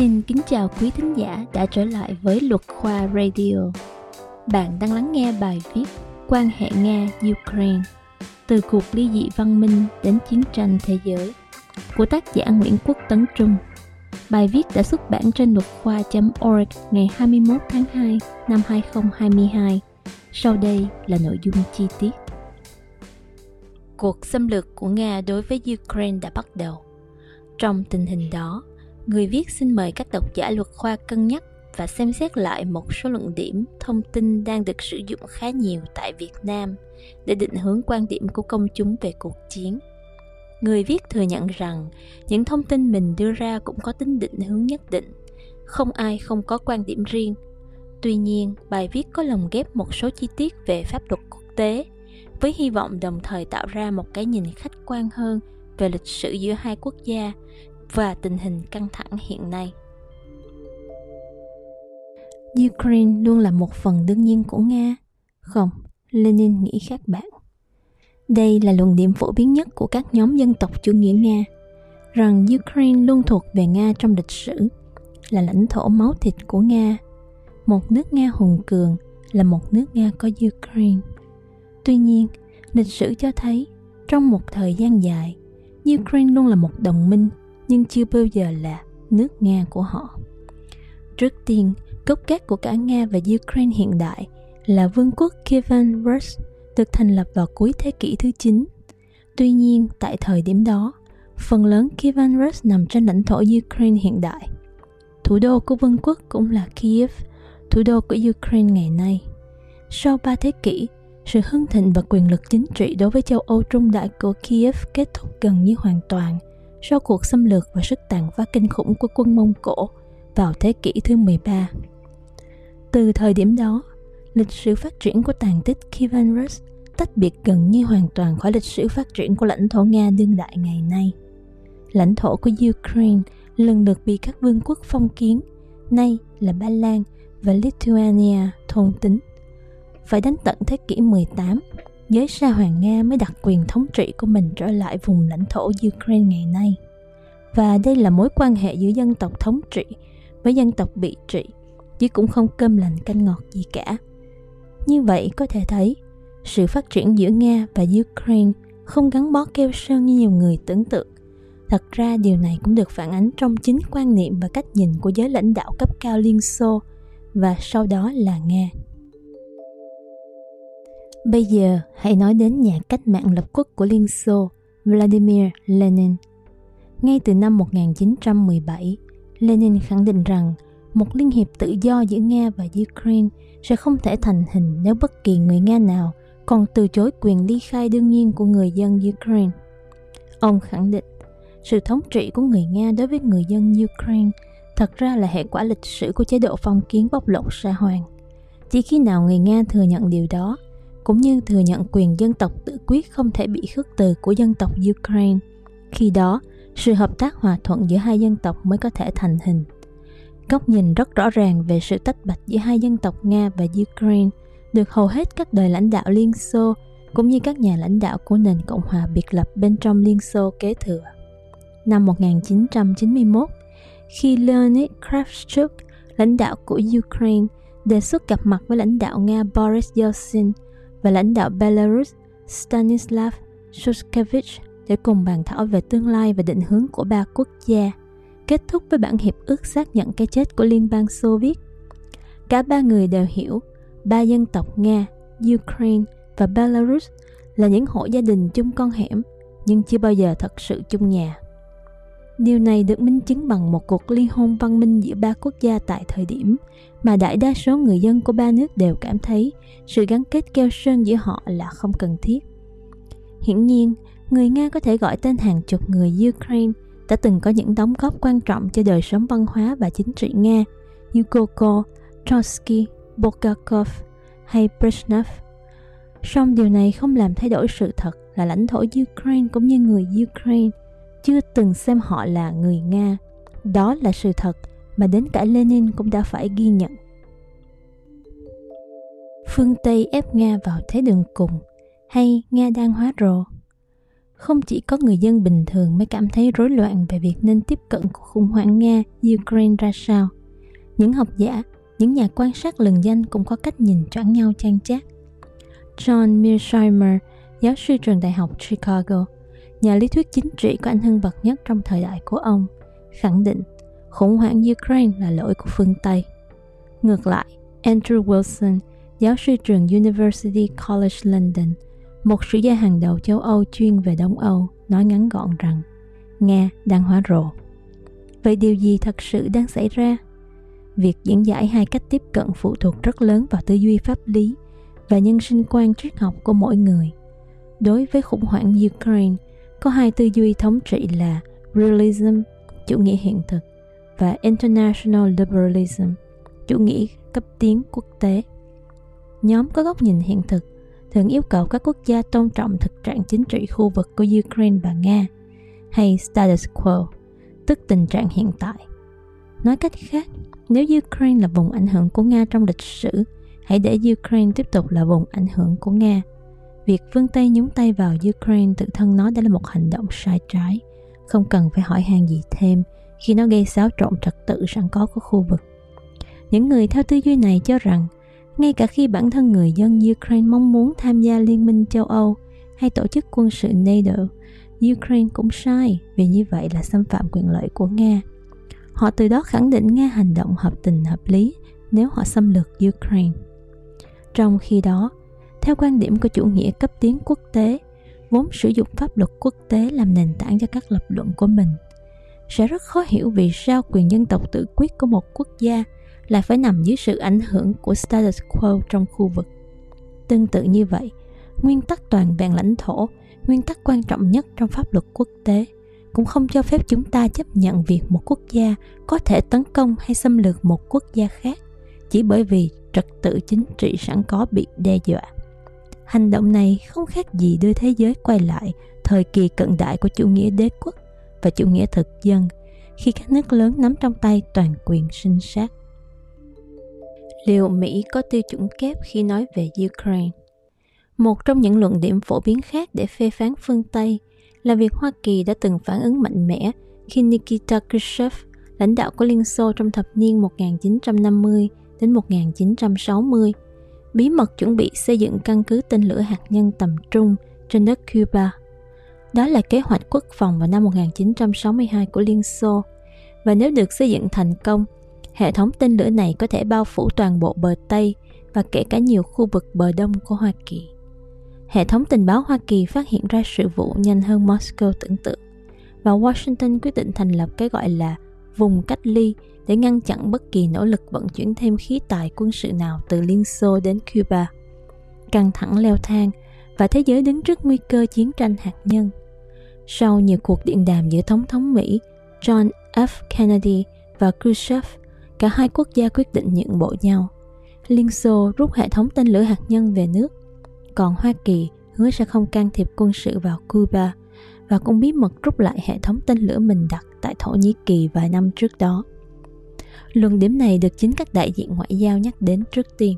Xin kính chào quý thính giả đã trở lại với Luật Khoa Radio. Bạn đang lắng nghe bài viết Quan hệ Nga-Ukraine từ cuộc ly dị văn minh đến chiến tranh thế giới của tác giả Nguyễn Quốc Tấn Trung. Bài viết đã xuất bản trên luật khoa.org ngày 21 tháng 2 năm 2022. Sau đây là nội dung chi tiết. Cuộc xâm lược của Nga đối với Ukraine đã bắt đầu. Trong tình hình đó, người viết xin mời các độc giả luật khoa cân nhắc và xem xét lại một số luận điểm thông tin đang được sử dụng khá nhiều tại Việt Nam để định hướng quan điểm của công chúng về cuộc chiến. Người viết thừa nhận rằng những thông tin mình đưa ra cũng có tính định hướng nhất định, không ai không có quan điểm riêng. Tuy nhiên, bài viết có lồng ghép một số chi tiết về pháp luật quốc tế với hy vọng đồng thời tạo ra một cái nhìn khách quan hơn về lịch sử giữa hai quốc gia và tình hình căng thẳng hiện nay. Ukraine luôn là một phần đương nhiên của Nga. Không, Lenin nghĩ khác bạn. Đây là luận điểm phổ biến nhất của các nhóm dân tộc chủ nghĩa Nga, rằng Ukraine luôn thuộc về Nga trong lịch sử, là lãnh thổ máu thịt của Nga. Một nước Nga hùng cường là một nước Nga có Ukraine. Tuy nhiên, lịch sử cho thấy trong một thời gian dài, Ukraine luôn là một đồng minh nhưng chưa bao giờ là nước Nga của họ. Trước tiên, gốc gác của cả Nga và Ukraine hiện đại là vương quốc Kievan Rus được thành lập vào cuối thế kỷ thứ 9. Tuy nhiên, tại thời điểm đó, phần lớn Kievan Rus nằm trên lãnh thổ Ukraine hiện đại. Thủ đô của vương quốc cũng là Kiev, thủ đô của Ukraine ngày nay. Sau ba thế kỷ, sự hưng thịnh và quyền lực chính trị đối với châu Âu trung đại của Kiev kết thúc gần như hoàn toàn sau cuộc xâm lược và sức tàn phá kinh khủng của quân Mông Cổ vào thế kỷ thứ 13. Từ thời điểm đó, lịch sử phát triển của tàn tích Kievan Rus tách biệt gần như hoàn toàn khỏi lịch sử phát triển của lãnh thổ Nga đương đại ngày nay. Lãnh thổ của Ukraine lần lượt bị các vương quốc phong kiến, nay là Ba Lan và Lithuania thôn tính. Phải đến tận thế kỷ 18, giới sa hoàng Nga mới đặt quyền thống trị của mình trở lại vùng lãnh thổ Ukraine ngày nay. Và đây là mối quan hệ giữa dân tộc thống trị với dân tộc bị trị, chứ cũng không cơm lành canh ngọt gì cả. Như vậy có thể thấy, sự phát triển giữa Nga và Ukraine không gắn bó keo sơn như nhiều người tưởng tượng. Thật ra điều này cũng được phản ánh trong chính quan niệm và cách nhìn của giới lãnh đạo cấp cao Liên Xô và sau đó là Nga. Bây giờ hãy nói đến nhà cách mạng lập quốc của Liên Xô, Vladimir Lenin. Ngay từ năm 1917, Lenin khẳng định rằng một liên hiệp tự do giữa Nga và Ukraine sẽ không thể thành hình nếu bất kỳ người Nga nào còn từ chối quyền ly khai đương nhiên của người dân Ukraine. Ông khẳng định, sự thống trị của người Nga đối với người dân Ukraine thật ra là hệ quả lịch sử của chế độ phong kiến bóc lột sa hoàng. Chỉ khi nào người Nga thừa nhận điều đó, cũng như thừa nhận quyền dân tộc tự quyết không thể bị khước từ của dân tộc Ukraine. Khi đó, sự hợp tác hòa thuận giữa hai dân tộc mới có thể thành hình. Góc nhìn rất rõ ràng về sự tách bạch giữa hai dân tộc Nga và Ukraine được hầu hết các đời lãnh đạo Liên Xô cũng như các nhà lãnh đạo của nền Cộng hòa biệt lập bên trong Liên Xô kế thừa. Năm 1991, khi Leonid Kravchuk, lãnh đạo của Ukraine, đề xuất gặp mặt với lãnh đạo Nga Boris Yeltsin và lãnh đạo Belarus Stanislav Shushkevich để cùng bàn thảo về tương lai và định hướng của ba quốc gia, kết thúc với bản hiệp ước xác nhận cái chết của Liên bang Xô Viết. Cả ba người đều hiểu ba dân tộc Nga, Ukraine và Belarus là những hộ gia đình chung con hẻm nhưng chưa bao giờ thật sự chung nhà. Điều này được minh chứng bằng một cuộc ly hôn văn minh giữa ba quốc gia tại thời điểm mà đại đa số người dân của ba nước đều cảm thấy sự gắn kết keo sơn giữa họ là không cần thiết. Hiển nhiên, người Nga có thể gọi tên hàng chục người Ukraine đã từng có những đóng góp quan trọng cho đời sống văn hóa và chính trị Nga như Gogol, Trotsky, Bulgakov hay Brezhnev. Song điều này không làm thay đổi sự thật là lãnh thổ Ukraine cũng như người Ukraine chưa từng xem họ là người Nga. Đó là sự thật mà đến cả Lenin cũng đã phải ghi nhận. Phương Tây ép Nga vào thế đường cùng hay Nga đang hóa rồ? không chỉ có người dân bình thường mới cảm thấy rối loạn về việc nên tiếp cận cuộc khủng hoảng Nga, Ukraine ra sao. Những học giả, những nhà quan sát lừng danh cũng có cách nhìn choáng nhau chan chát. John Mearsheimer, giáo sư trường đại học Chicago, nhà lý thuyết chính trị có ảnh hưởng bậc nhất trong thời đại của ông, khẳng định khủng hoảng Ukraine là lỗi của phương Tây. Ngược lại, Andrew Wilson, giáo sư trường University College London, một sử gia hàng đầu châu Âu chuyên về Đông Âu, nói ngắn gọn rằng Nga đang hóa rồ. Vậy điều gì thật sự đang xảy ra? Việc diễn giải hai cách tiếp cận phụ thuộc rất lớn vào tư duy pháp lý và nhân sinh quan triết học của mỗi người. Đối với khủng hoảng Ukraine, có hai tư duy thống trị là realism, chủ nghĩa hiện thực, và international liberalism, chủ nghĩa cấp tiến quốc tế. Nhóm có góc nhìn hiện thực thường yêu cầu các quốc gia tôn trọng thực trạng chính trị khu vực của Ukraine và Nga, hay status quo, tức tình trạng hiện tại. Nói cách khác, nếu Ukraine là vùng ảnh hưởng của Nga trong lịch sử, hãy để Ukraine tiếp tục là vùng ảnh hưởng của Nga. Việc phương Tây nhúng tay vào Ukraine tự thân nó đã là một hành động sai trái, không cần phải hỏi han gì thêm khi nó gây xáo trộn trật tự sẵn có của khu vực. Những người theo tư duy này cho rằng ngay cả khi bản thân người dân Ukraine mong muốn tham gia Liên minh châu Âu hay tổ chức quân sự NATO, Ukraine cũng sai vì như vậy là xâm phạm quyền lợi của Nga. Họ từ đó khẳng định Nga hành động hợp tình hợp lý nếu họ xâm lược Ukraine. Trong khi đó, theo quan điểm của chủ nghĩa cấp tiến quốc tế, vốn sử dụng pháp luật quốc tế làm nền tảng cho các lập luận của mình, sẽ rất khó hiểu vì sao quyền dân tộc tự quyết của một quốc gia lại phải nằm dưới sự ảnh hưởng của status quo trong khu vực. Tương tự như vậy, nguyên tắc toàn vẹn lãnh thổ, nguyên tắc quan trọng nhất trong pháp luật quốc tế, cũng không cho phép chúng ta chấp nhận việc một quốc gia có thể tấn công hay xâm lược một quốc gia khác chỉ bởi vì trật tự chính trị sẵn có bị đe dọa. Hành động này không khác gì đưa thế giới quay lại thời kỳ cận đại của chủ nghĩa đế quốc và chủ nghĩa thực dân khi các nước lớn nắm trong tay toàn quyền sinh sát liệu Mỹ có tiêu chuẩn kép khi nói về Ukraine? Một trong những luận điểm phổ biến khác để phê phán phương Tây là việc Hoa Kỳ đã từng phản ứng mạnh mẽ khi Nikita Khrushchev, lãnh đạo của Liên Xô trong thập niên 1950 đến 1960, bí mật chuẩn bị xây dựng căn cứ tên lửa hạt nhân tầm trung trên đất Cuba. Đó là kế hoạch quốc phòng vào năm 1962 của Liên Xô, và nếu được xây dựng thành công Hệ thống tên lửa này có thể bao phủ toàn bộ bờ Tây và kể cả nhiều khu vực bờ Đông của Hoa Kỳ. Hệ thống tình báo Hoa Kỳ phát hiện ra sự vụ nhanh hơn Moscow tưởng tượng và Washington quyết định thành lập cái gọi là vùng cách ly để ngăn chặn bất kỳ nỗ lực vận chuyển thêm khí tài quân sự nào từ Liên Xô đến Cuba. Căng thẳng leo thang và thế giới đứng trước nguy cơ chiến tranh hạt nhân. Sau nhiều cuộc điện đàm giữa Tổng thống Mỹ John F. Kennedy và Khrushchev, cả hai quốc gia quyết định nhượng bộ nhau. Liên Xô rút hệ thống tên lửa hạt nhân về nước, còn Hoa Kỳ hứa sẽ không can thiệp quân sự vào Cuba và cũng bí mật rút lại hệ thống tên lửa mình đặt tại Thổ Nhĩ Kỳ vài năm trước đó. Luận điểm này được chính các đại diện ngoại giao nhắc đến trước tiên.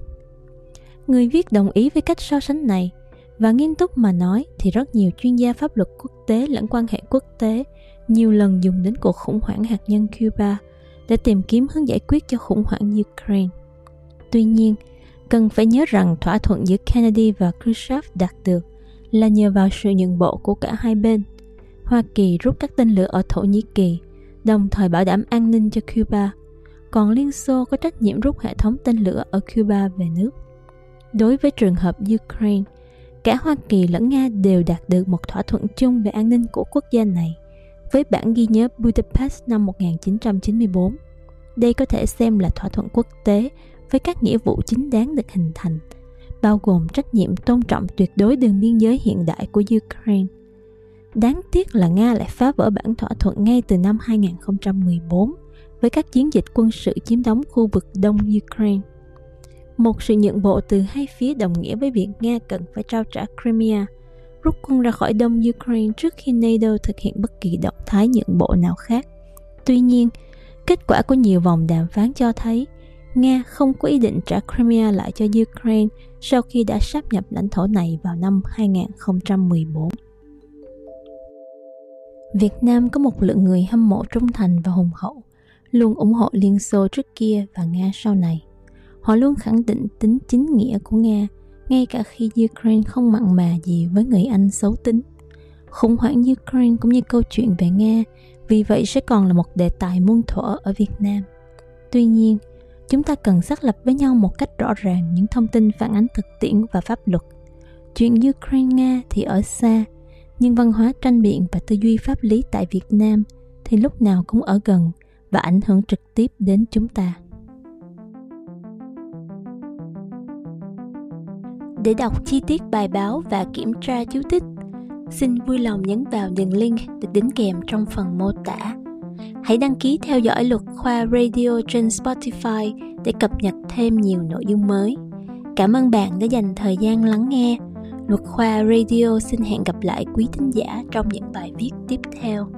Người viết đồng ý với cách so sánh này và nghiêm túc mà nói thì rất nhiều chuyên gia pháp luật quốc tế lẫn quan hệ quốc tế nhiều lần dùng đến cuộc khủng hoảng hạt nhân Cuba – để tìm kiếm hướng giải quyết cho khủng hoảng Ukraine. Tuy nhiên, cần phải nhớ rằng thỏa thuận giữa Kennedy và Khrushchev đạt được là nhờ vào sự nhượng bộ của cả hai bên. Hoa Kỳ rút các tên lửa ở Thổ Nhĩ Kỳ, đồng thời bảo đảm an ninh cho Cuba, còn Liên Xô có trách nhiệm rút hệ thống tên lửa ở Cuba về nước. Đối với trường hợp Ukraine, cả Hoa Kỳ lẫn Nga đều đạt được một thỏa thuận chung về an ninh của quốc gia này với bản ghi nhớ Budapest năm 1994. Đây có thể xem là thỏa thuận quốc tế với các nghĩa vụ chính đáng được hình thành, bao gồm trách nhiệm tôn trọng tuyệt đối đường biên giới hiện đại của Ukraine. Đáng tiếc là Nga lại phá vỡ bản thỏa thuận ngay từ năm 2014 với các chiến dịch quân sự chiếm đóng khu vực đông Ukraine. Một sự nhượng bộ từ hai phía đồng nghĩa với việc Nga cần phải trao trả Crimea – rút quân ra khỏi đông Ukraine trước khi NATO thực hiện bất kỳ động thái nhượng bộ nào khác. Tuy nhiên, kết quả của nhiều vòng đàm phán cho thấy Nga không có ý định trả Crimea lại cho Ukraine sau khi đã sáp nhập lãnh thổ này vào năm 2014. Việt Nam có một lượng người hâm mộ trung thành và hùng hậu, luôn ủng hộ Liên Xô trước kia và Nga sau này. Họ luôn khẳng định tính chính nghĩa của Nga, ngay cả khi Ukraine không mặn mà gì với người Anh xấu tính. Khủng hoảng Ukraine cũng như câu chuyện về Nga, vì vậy sẽ còn là một đề tài muôn thuở ở Việt Nam. Tuy nhiên, chúng ta cần xác lập với nhau một cách rõ ràng những thông tin phản ánh thực tiễn và pháp luật. Chuyện Ukraine-Nga thì ở xa, nhưng văn hóa tranh biện và tư duy pháp lý tại Việt Nam thì lúc nào cũng ở gần và ảnh hưởng trực tiếp đến chúng ta. Để đọc chi tiết bài báo và kiểm tra chú thích, xin vui lòng nhấn vào đường link được đính kèm trong phần mô tả. Hãy đăng ký theo dõi luật khoa radio trên Spotify để cập nhật thêm nhiều nội dung mới. Cảm ơn bạn đã dành thời gian lắng nghe. Luật khoa radio xin hẹn gặp lại quý thính giả trong những bài viết tiếp theo.